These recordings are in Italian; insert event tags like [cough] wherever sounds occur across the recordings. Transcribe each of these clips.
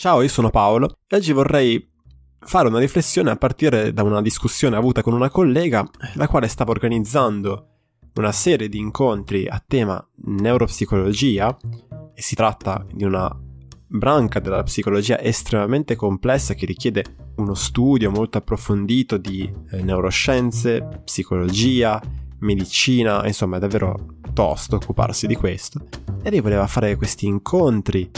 Ciao, io sono Paolo e oggi vorrei fare una riflessione a partire da una discussione avuta con una collega, la quale stava organizzando una serie di incontri a tema neuropsicologia e si tratta di una branca della psicologia estremamente complessa che richiede uno studio molto approfondito di eh, neuroscienze, psicologia, medicina, insomma è davvero tosto occuparsi di questo. E lei voleva fare questi incontri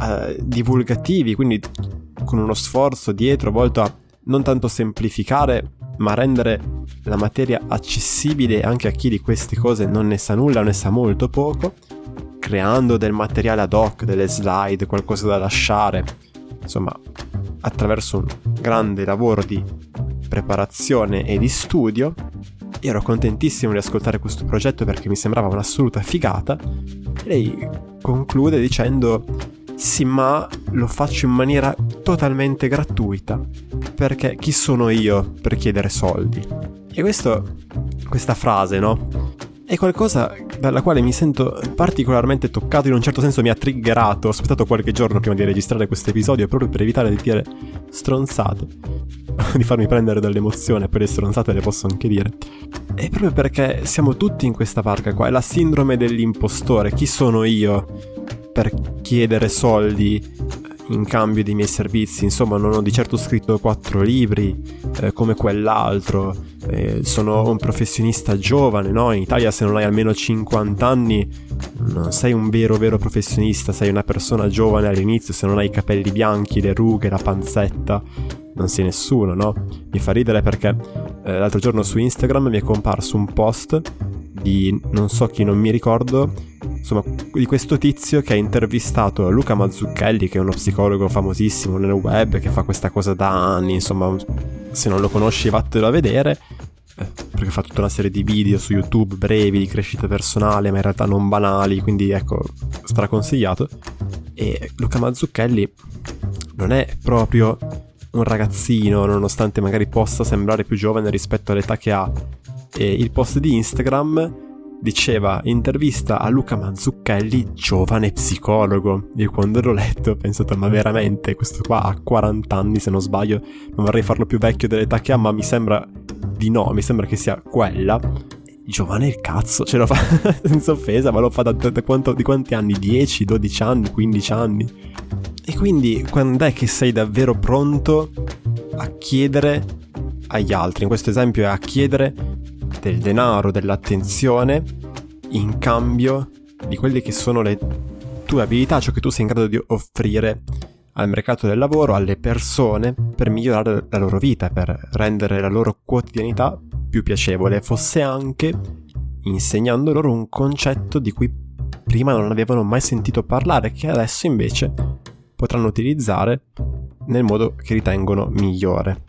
eh, divulgativi, quindi con uno sforzo dietro volto a non tanto semplificare, ma rendere la materia accessibile anche a chi di queste cose non ne sa nulla ne sa molto poco, creando del materiale ad hoc, delle slide, qualcosa da lasciare, insomma, attraverso un grande lavoro di preparazione e di studio. Ero contentissimo di ascoltare questo progetto perché mi sembrava un'assoluta figata. E lei conclude dicendo sì, ma lo faccio in maniera totalmente gratuita. Perché chi sono io per chiedere soldi? E questo, questa frase, no? È qualcosa dalla quale mi sento particolarmente toccato, in un certo senso mi ha triggerato. Ho aspettato qualche giorno prima di registrare questo episodio proprio per evitare di dire stronzate, [laughs] di farmi prendere dall'emozione, poi le stronzate le posso anche dire. È proprio perché siamo tutti in questa barca qua, è la sindrome dell'impostore. Chi sono io? Per chiedere soldi in cambio dei miei servizi. Insomma, non ho di certo scritto quattro libri eh, come quell'altro. Eh, sono un professionista giovane, no? In Italia, se non hai almeno 50 anni, non sei un vero, vero professionista. Sei una persona giovane all'inizio. Se non hai i capelli bianchi, le rughe, la panzetta, non sei nessuno, no? Mi fa ridere perché eh, l'altro giorno su Instagram mi è comparso un post di non so chi, non mi ricordo insomma, di questo tizio che ha intervistato Luca Mazzucchelli, che è uno psicologo famosissimo nel web, che fa questa cosa da anni, insomma, se non lo conosci vattelo a vedere, eh, perché fa tutta una serie di video su YouTube brevi di crescita personale, ma in realtà non banali, quindi ecco, straconsigliato. E Luca Mazzucchelli non è proprio un ragazzino, nonostante magari possa sembrare più giovane rispetto all'età che ha. E il post di Instagram diceva intervista a Luca Mazzucchelli, giovane psicologo. Io quando l'ho letto ho pensato, ma veramente questo qua ha 40 anni se non sbaglio, non vorrei farlo più vecchio dell'età che ha, ma mi sembra di no, mi sembra che sia quella. Giovane il cazzo, ce lo fa [laughs] senza offesa, ma lo fa da, da, da quanto, di quanti anni? 10, 12 anni, 15 anni. E quindi quando è che sei davvero pronto a chiedere agli altri? In questo esempio è a chiedere del denaro, dell'attenzione in cambio di quelle che sono le tue abilità, ciò che tu sei in grado di offrire al mercato del lavoro, alle persone, per migliorare la loro vita, per rendere la loro quotidianità più piacevole, fosse anche insegnando loro un concetto di cui prima non avevano mai sentito parlare, che adesso invece potranno utilizzare nel modo che ritengono migliore.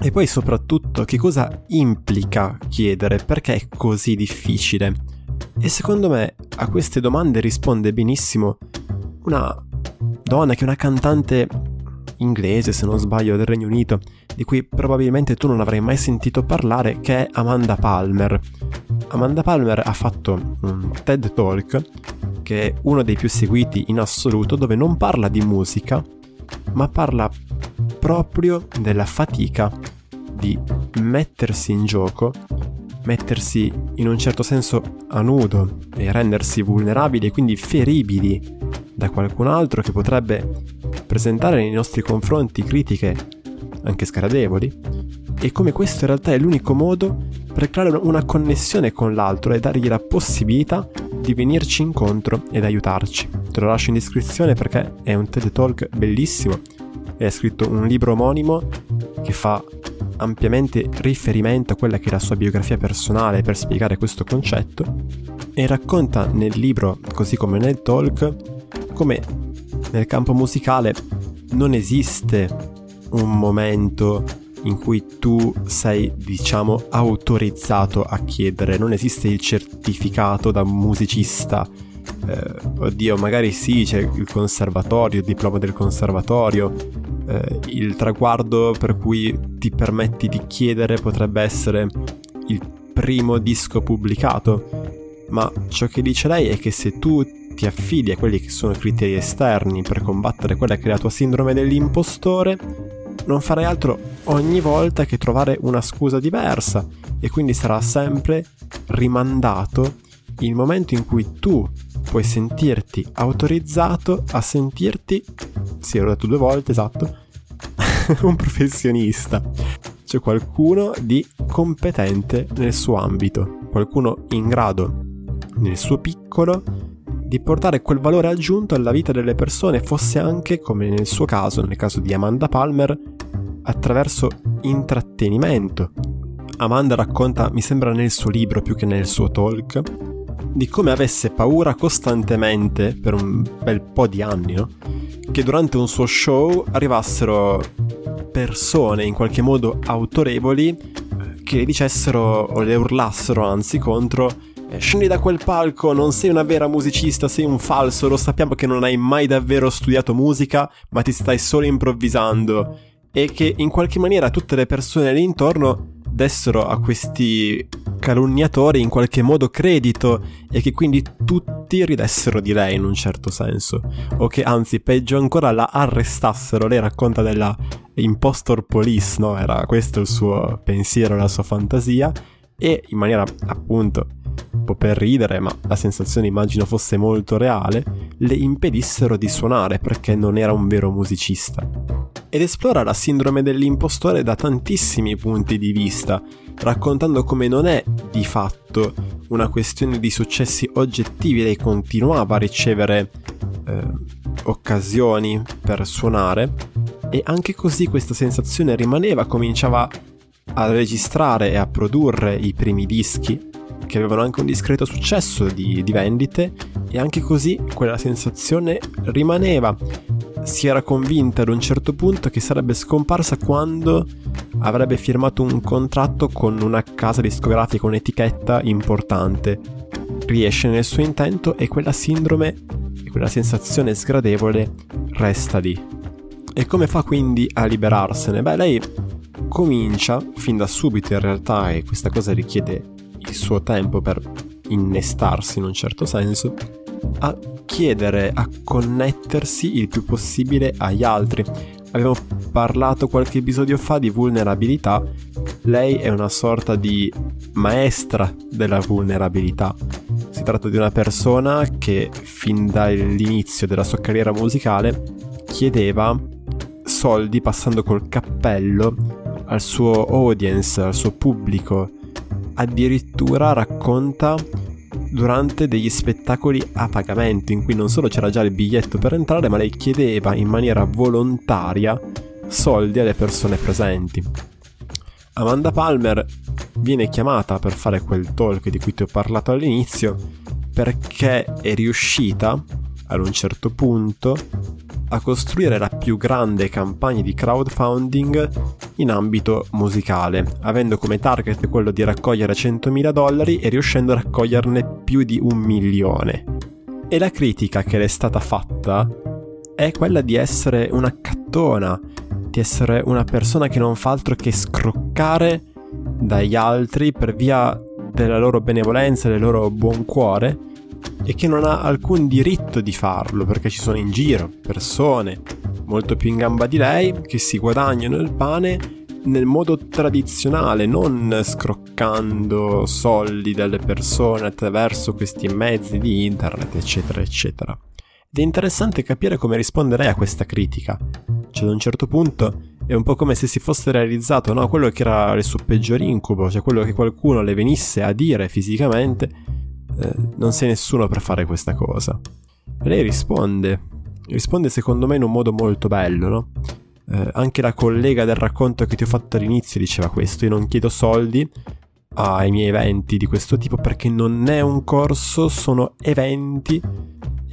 E poi soprattutto che cosa implica chiedere, perché è così difficile? E secondo me a queste domande risponde benissimo una donna che è una cantante inglese, se non sbaglio, del Regno Unito, di cui probabilmente tu non avrai mai sentito parlare, che è Amanda Palmer. Amanda Palmer ha fatto un TED Talk, che è uno dei più seguiti in assoluto, dove non parla di musica, ma parla proprio della fatica di mettersi in gioco, mettersi in un certo senso a nudo e rendersi vulnerabili e quindi feribili da qualcun altro che potrebbe presentare nei nostri confronti critiche anche sgradevoli. E come questo in realtà è l'unico modo per creare una connessione con l'altro e dargli la possibilità di venirci incontro ed aiutarci. Te lo lascio in descrizione perché è un TED Talk bellissimo e ha scritto un libro omonimo che fa ampiamente riferimento a quella che è la sua biografia personale per spiegare questo concetto e racconta nel libro, così come nel talk, come nel campo musicale non esiste un momento in cui tu sei, diciamo, autorizzato a chiedere, non esiste il certificato da musicista. Eh, oddio, magari sì, c'è il conservatorio, il diploma del conservatorio, eh, il traguardo per cui ti permetti di chiedere potrebbe essere il primo disco pubblicato, ma ciò che dice lei è che se tu ti affidi a quelli che sono criteri esterni per combattere quella che è la tua sindrome dell'impostore, non farai altro ogni volta che trovare una scusa diversa. E quindi sarà sempre rimandato il momento in cui tu puoi sentirti autorizzato a sentirti, sì, l'ho detto due volte, esatto, [laughs] un professionista, cioè qualcuno di competente nel suo ambito, qualcuno in grado nel suo piccolo di portare quel valore aggiunto alla vita delle persone, fosse anche, come nel suo caso, nel caso di Amanda Palmer, attraverso intrattenimento. Amanda racconta, mi sembra nel suo libro più che nel suo talk, di come avesse paura costantemente per un bel po' di anni, no? Che durante un suo show arrivassero persone in qualche modo autorevoli che le dicessero o le urlassero anzi contro scendi da quel palco, non sei una vera musicista, sei un falso, lo sappiamo che non hai mai davvero studiato musica, ma ti stai solo improvvisando. E che in qualche maniera tutte le persone lì intorno dessero a questi calunniatori in qualche modo credito e che quindi tutti ridessero di lei in un certo senso. O che anzi, peggio ancora, la arrestassero. Lei racconta della impostor police, no? Era questo il suo pensiero, la sua fantasia. E in maniera appunto un po' per ridere, ma la sensazione immagino fosse molto reale, le impedissero di suonare perché non era un vero musicista. Ed esplora la sindrome dell'impostore da tantissimi punti di vista, raccontando come non è di fatto una questione di successi oggettivi, lei continuava a ricevere eh, occasioni per suonare e anche così questa sensazione rimaneva, cominciava a registrare e a produrre i primi dischi che avevano anche un discreto successo di, di vendite e anche così quella sensazione rimaneva. Si era convinta ad un certo punto che sarebbe scomparsa quando avrebbe firmato un contratto con una casa discografica, un'etichetta importante. Riesce nel suo intento e quella sindrome e quella sensazione sgradevole resta lì. E come fa quindi a liberarsene? Beh, lei comincia fin da subito in realtà, e questa cosa richiede il suo tempo per innestarsi in un certo senso, a chiedere, a connettersi il più possibile agli altri. Abbiamo parlato qualche episodio fa di vulnerabilità, lei è una sorta di maestra della vulnerabilità. Si tratta di una persona che fin dall'inizio della sua carriera musicale chiedeva soldi passando col cappello al suo audience, al suo pubblico, addirittura racconta durante degli spettacoli a pagamento in cui non solo c'era già il biglietto per entrare ma lei chiedeva in maniera volontaria soldi alle persone presenti. Amanda Palmer viene chiamata per fare quel talk di cui ti ho parlato all'inizio perché è riuscita ad un certo punto a costruire la più grande campagna di crowdfunding in ambito musicale, avendo come target quello di raccogliere 100.000 dollari e riuscendo a raccoglierne più di un milione. E la critica che le è stata fatta è quella di essere una cattona, di essere una persona che non fa altro che scroccare dagli altri per via della loro benevolenza, del loro buon cuore e che non ha alcun diritto di farlo perché ci sono in giro persone molto più in gamba di lei che si guadagnano il pane nel modo tradizionale, non scroccando soldi dalle persone attraverso questi mezzi di internet, eccetera, eccetera. Ed è interessante capire come risponderei a questa critica. Cioè, ad un certo punto è un po' come se si fosse realizzato no? quello che era il suo peggior incubo, cioè quello che qualcuno le venisse a dire fisicamente eh, non sei nessuno per fare questa cosa. E lei risponde, risponde secondo me in un modo molto bello, no? Eh, anche la collega del racconto che ti ho fatto all'inizio diceva questo, io non chiedo soldi ai miei eventi di questo tipo perché non è un corso, sono eventi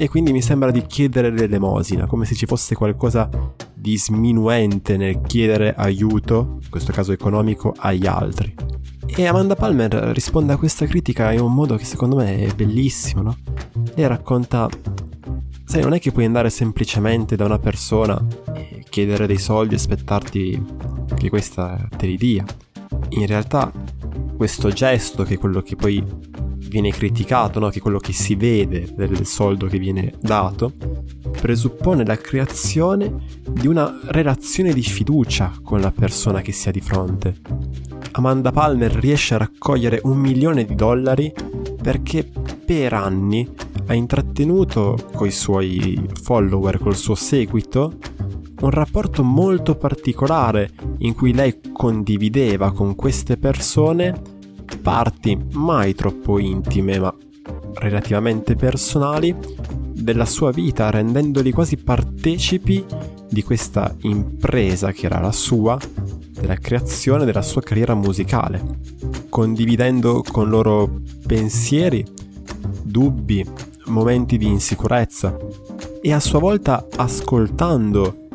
e quindi mi sembra di chiedere l'elemosina, come se ci fosse qualcosa di sminuente nel chiedere aiuto, in questo caso economico, agli altri. E Amanda Palmer risponde a questa critica in un modo che secondo me è bellissimo, no? Lei racconta, sai, non è che puoi andare semplicemente da una persona e chiedere dei soldi e aspettarti che questa te li dia. In realtà questo gesto, che è quello che poi viene criticato, no? che quello che si vede del soldo che viene dato, presuppone la creazione di una relazione di fiducia con la persona che si ha di fronte. Amanda Palmer riesce a raccogliere un milione di dollari perché per anni ha intrattenuto coi suoi follower, col suo seguito, un rapporto molto particolare in cui lei condivideva con queste persone parti mai troppo intime ma relativamente personali della sua vita, rendendoli quasi partecipi di questa impresa che era la sua, della creazione della sua carriera musicale, condividendo con loro pensieri, dubbi, momenti di insicurezza e a sua volta ascoltando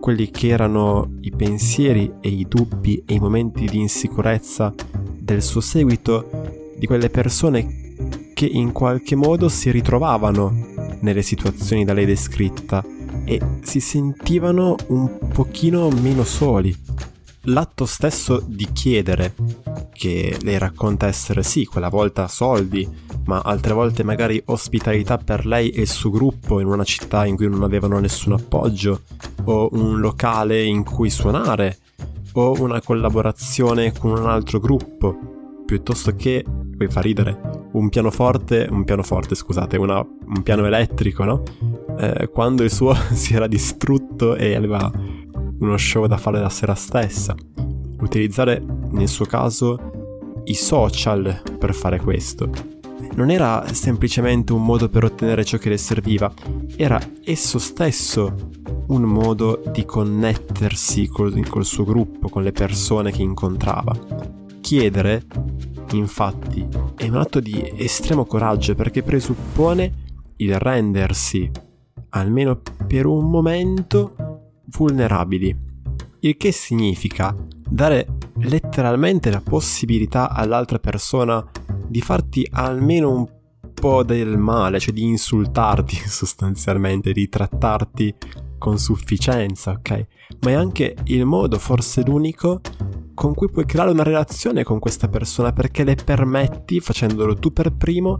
quelli che erano i pensieri e i dubbi e i momenti di insicurezza del suo seguito, di quelle persone che in qualche modo si ritrovavano nelle situazioni da lei descritta e si sentivano un pochino meno soli. L'atto stesso di chiedere, che lei racconta essere sì, quella volta soldi, ma altre volte magari ospitalità per lei e il suo gruppo in una città in cui non avevano nessun appoggio, o un locale in cui suonare, o una collaborazione con un altro gruppo, piuttosto che, poi fa ridere, un pianoforte, un pianoforte scusate, una, un piano elettrico, no? Eh, quando il suo [laughs] si era distrutto e aveva uno show da fare la sera stessa. Utilizzare nel suo caso i social per fare questo. Non era semplicemente un modo per ottenere ciò che le serviva, era esso stesso un modo di connettersi col, col suo gruppo, con le persone che incontrava. Chiedere infatti, è un atto di estremo coraggio perché presuppone il rendersi, almeno per un momento, vulnerabili. Il che significa dare letteralmente la possibilità all'altra persona di farti almeno un po' del male, cioè di insultarti [laughs] sostanzialmente, di trattarti con sufficienza, ok? Ma è anche il modo, forse l'unico, con cui puoi creare una relazione con questa persona perché le permetti, facendolo tu per primo,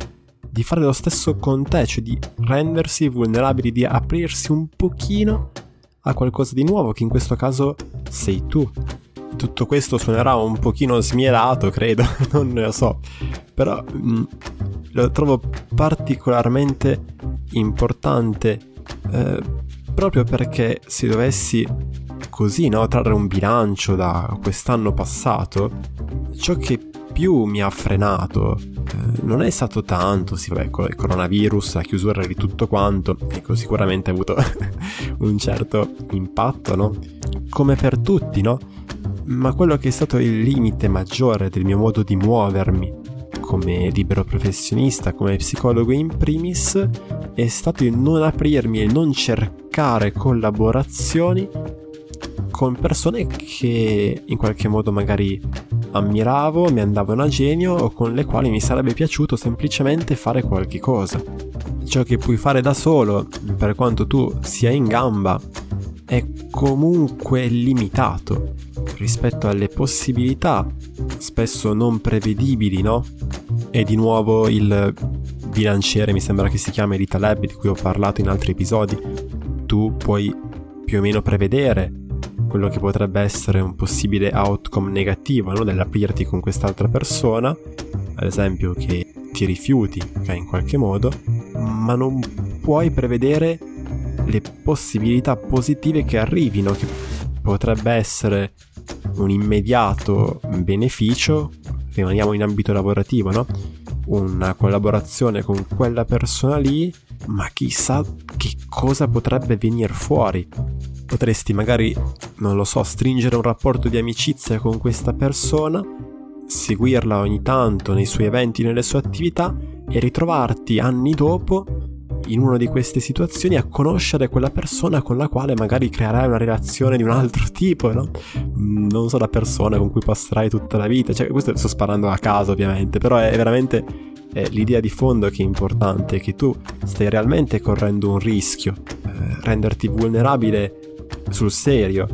di fare lo stesso con te, cioè di rendersi vulnerabili, di aprirsi un pochino a qualcosa di nuovo, che in questo caso sei tu. Tutto questo suonerà un pochino smielato, credo, [laughs] non lo so, però mh, mm, lo trovo particolarmente importante eh, proprio perché se dovessi così, no, trarre un bilancio da quest'anno passato, ciò che più mi ha frenato eh, non è stato tanto, sì, vabbè, il coronavirus, la chiusura di tutto quanto, ecco, sicuramente ha avuto [laughs] un certo impatto, no? Come per tutti, no? Ma quello che è stato il limite maggiore del mio modo di muovermi come libero professionista, come psicologo in primis, è stato il non aprirmi e non cercare collaborazioni con persone che in qualche modo magari ammiravo, mi andavano a genio o con le quali mi sarebbe piaciuto semplicemente fare qualche cosa. Ciò che puoi fare da solo, per quanto tu sia in gamba, è comunque limitato rispetto alle possibilità, spesso non prevedibili, no? E di nuovo il bilanciere, mi sembra che si chiami di Taleb, di cui ho parlato in altri episodi. Tu puoi più o meno prevedere quello che potrebbe essere un possibile outcome negativo no? dell'aprirti con quest'altra persona, ad esempio che ti rifiuti okay, in qualche modo, ma non puoi prevedere le possibilità positive che arrivino, che potrebbe essere un immediato beneficio, rimaniamo in ambito lavorativo, no? Una collaborazione con quella persona lì, ma chissà che cosa potrebbe venire fuori Potresti magari, non lo so, stringere un rapporto di amicizia con questa persona, seguirla ogni tanto nei suoi eventi, nelle sue attività e ritrovarti anni dopo in una di queste situazioni a conoscere quella persona con la quale magari creerai una relazione di un altro [laughs] tipo, no? Mm, non so la persona con cui passerai tutta la vita, cioè questo sto sparando a caso ovviamente, però è veramente è l'idea di fondo che è importante, che tu stai realmente correndo un rischio, eh, renderti vulnerabile sul serio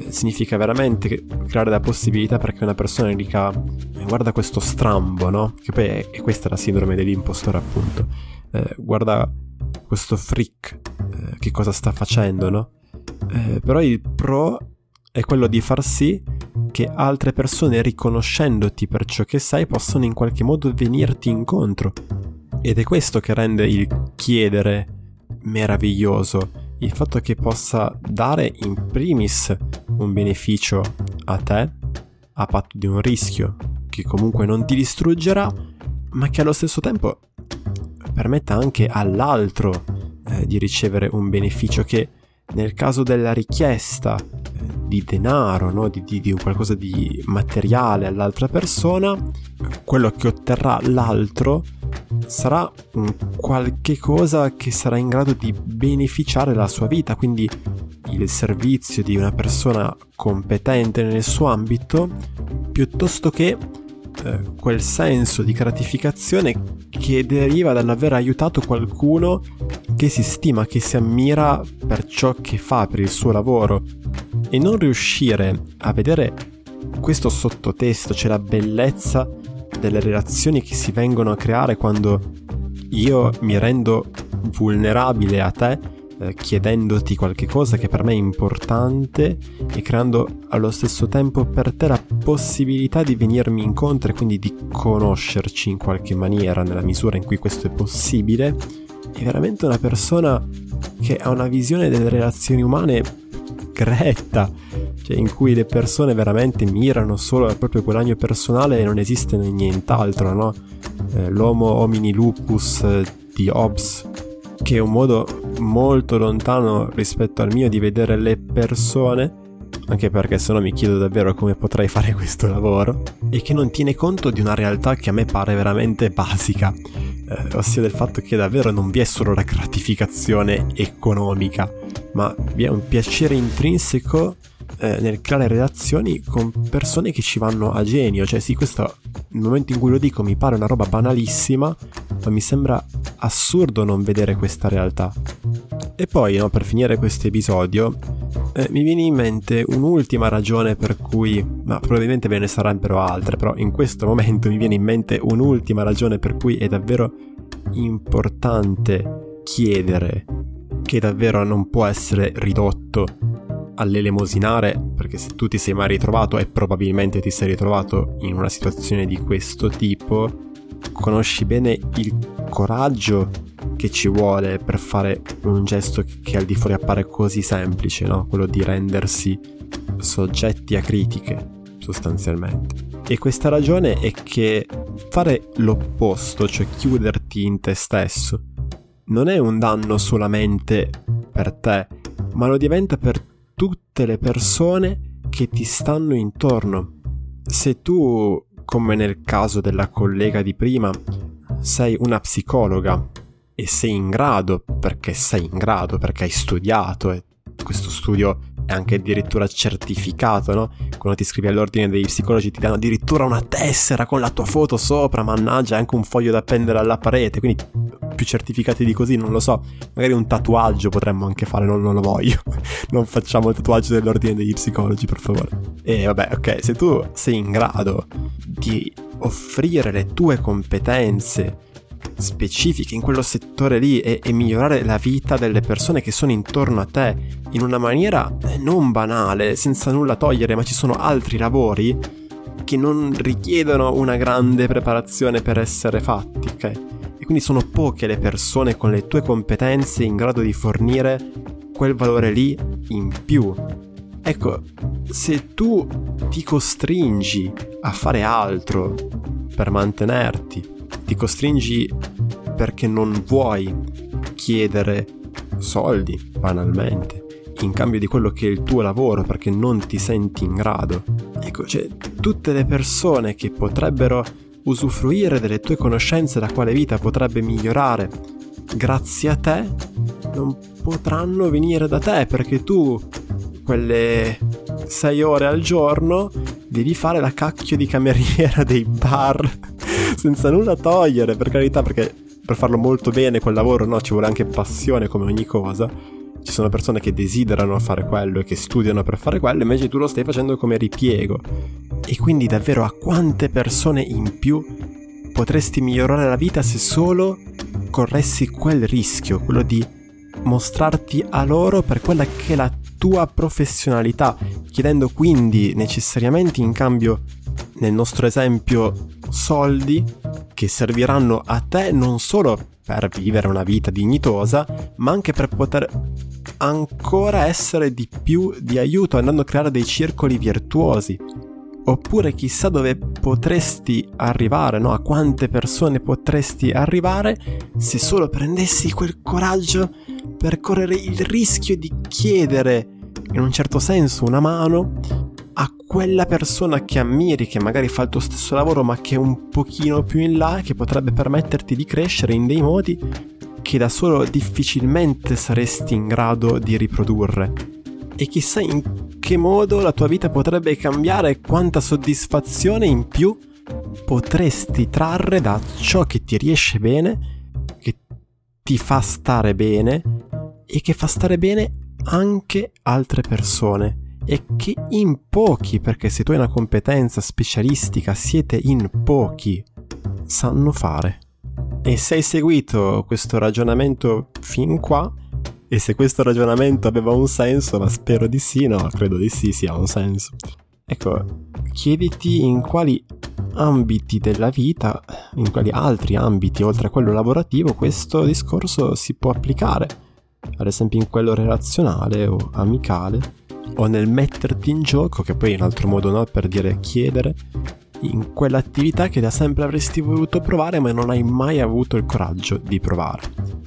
eh, significa veramente creare la possibilità perché una persona dica eh, guarda questo strambo, no? Che poi è, è questa la sindrome dell'impostore appunto. Eh, guarda questo freak, eh, che cosa sta facendo, no? Eh, però il pro è quello di far sì che altre persone riconoscendoti per ciò che sei possano in qualche modo venirti incontro. Ed è questo che rende il chiedere meraviglioso, il fatto che possa dare in primis un beneficio a te a patto di un rischio che comunque non ti distruggerà, ma che allo stesso tempo permetta anche all'altro eh, di ricevere un beneficio che nel caso della richiesta di denaro, no? di, di, di qualcosa di materiale all'altra persona, quello che otterrà l'altro sarà un qualche cosa che sarà in grado di beneficiare la sua vita, quindi il servizio di una persona competente nel suo ambito, piuttosto che eh, quel senso di gratificazione che deriva dall'aver aiutato qualcuno che si stima, che si ammira per ciò che fa, per il suo lavoro. E non riuscire a vedere questo sottotesto, cioè la bellezza delle relazioni che si vengono a creare quando io mi rendo vulnerabile a te eh, chiedendoti qualche cosa che per me è importante e creando allo stesso tempo per te la possibilità di venirmi incontro e quindi di conoscerci in qualche maniera nella misura in cui questo è possibile, è veramente una persona che ha una visione delle relazioni umane gretta, cioè in cui le persone veramente mirano solo al proprio guadagno personale e non esiste nient'altro, no? Eh, l'homo homini lupus eh, di Hobbes, che è un modo molto lontano rispetto al mio di vedere le persone, anche perché se no mi chiedo davvero come potrei fare questo lavoro, e che non tiene conto di una realtà che a me pare veramente basica, eh, ossia del fatto che davvero non vi è solo la gratificazione economica, ma vi è un piacere intrinseco eh, nel creare relazioni con persone che ci vanno a genio. Cioè, sì, questo nel momento in cui lo dico mi pare una roba banalissima, ma mi sembra assurdo non vedere questa realtà. E poi, no, per finire questo episodio, eh, mi viene in mente un'ultima ragione per cui, ma probabilmente ve ne sarebbero altre, però in questo momento mi viene in mente un'ultima ragione per cui è davvero importante chiedere che davvero non può essere ridotto all'elemosinare, perché se tu ti sei mai ritrovato e probabilmente ti sei ritrovato in una situazione di questo tipo, conosci bene il coraggio che ci vuole per fare un gesto che al di fuori appare così semplice, no? Quello di rendersi soggetti a critiche, sostanzialmente. E questa ragione è che fare l'opposto, cioè chiuderti in te stesso, non è un danno solamente per te, ma lo diventa per tutte le persone che ti stanno intorno. Se tu, come nel caso della collega di prima, sei una psicologa e sei in grado, perché sei in grado, perché hai studiato e questo studio è anche addirittura certificato, no? Quando ti iscrivi all'ordine dei psicologi ti danno addirittura una tessera con la tua foto sopra, mannaggia, anche un foglio da appendere alla parete, quindi più certificati di così, non lo so, magari un tatuaggio potremmo anche fare, non, non lo voglio, [laughs] non facciamo il tatuaggio dell'ordine degli psicologi, per favore. E vabbè, ok, se tu sei in grado di offrire le tue competenze, specifiche in quello settore lì e, e, migliorare la vita delle persone che sono intorno a te in una maniera eh, non banale, senza nulla togliere, ma ci sono altri lavori che non richiedono una grande preparazione per essere fatti, ok? E quindi sono poche le persone con le tue competenze in grado di fornire quel valore lì in più. Ecco, se tu ti costringi a fare altro per mantenerti, ti costringi perché non vuoi chiedere soldi, banalmente, in cambio di quello che è il tuo lavoro perché non ti senti in grado. Ecco, cioè, tutte le persone che potrebbero usufruire delle tue conoscenze, la quale vita potrebbe migliorare grazie a te, non potranno venire da te perché tu quelle sei ore al giorno devi fare la cacchio di cameriera dei bar senza nulla togliere, per carità, perché per farlo molto bene quel lavoro, no, ci vuole anche passione come ogni cosa. Ci sono persone che desiderano fare quello e che studiano per fare quello, invece tu lo stai facendo come ripiego. E quindi davvero a quante persone in più potresti migliorare la vita se solo corressi quel rischio, quello di mostrarti a loro per quella che è la tua professionalità, chiedendo quindi necessariamente in cambio, nel nostro esempio, soldi che serviranno a te non solo per vivere una vita dignitosa, ma anche per poter ancora essere di più di aiuto andando a creare dei circoli virtuosi. Oppure chissà dove potresti arrivare, no? A quante persone potresti arrivare se solo prendessi quel coraggio per correre il rischio di chiedere, in un certo senso, una mano a quella persona che ammiri, che magari fa il tuo stesso lavoro ma che è un pochino più in là, che potrebbe permetterti di crescere in dei modi che da solo difficilmente saresti in grado di riprodurre. E chissà in che modo la tua vita potrebbe cambiare e quanta soddisfazione in più potresti trarre da ciò che ti riesce bene, che ti fa stare bene e che fa stare bene anche altre persone e che in pochi, perché se tu hai una competenza specialistica siete in pochi, sanno fare. E se hai seguito questo ragionamento fin qua, e se questo ragionamento aveva un senso, ma spero di sì, no, credo di sì, sia un senso. Ecco, chiediti in quali ambiti della vita, in quali altri ambiti oltre a quello lavorativo, questo discorso si può applicare. Ad esempio in quello relazionale o amicale o nel metterti in gioco, che poi è un altro modo no, per dire chiedere, in quell'attività che da sempre avresti voluto provare ma non hai mai avuto il coraggio di provare.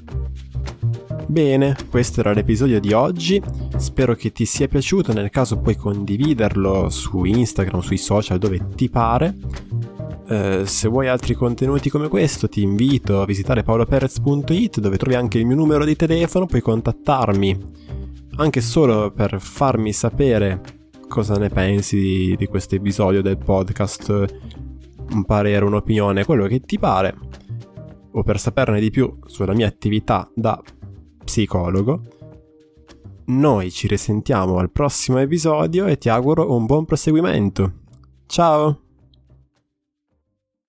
Bene, questo era l'episodio di oggi, spero che ti sia piaciuto, nel caso puoi condividerlo su Instagram, sui social dove ti pare. Eh, se vuoi altri contenuti come questo ti invito a visitare paoloperez.it dove trovi anche il mio numero di telefono, puoi contattarmi anche solo per farmi sapere cosa ne pensi di, di questo episodio del podcast, un parere, un'opinione, quello che ti pare, o per saperne di più sulla mia attività da psicologo. Noi ci risentiamo al prossimo episodio e ti auguro un buon proseguimento. Ciao!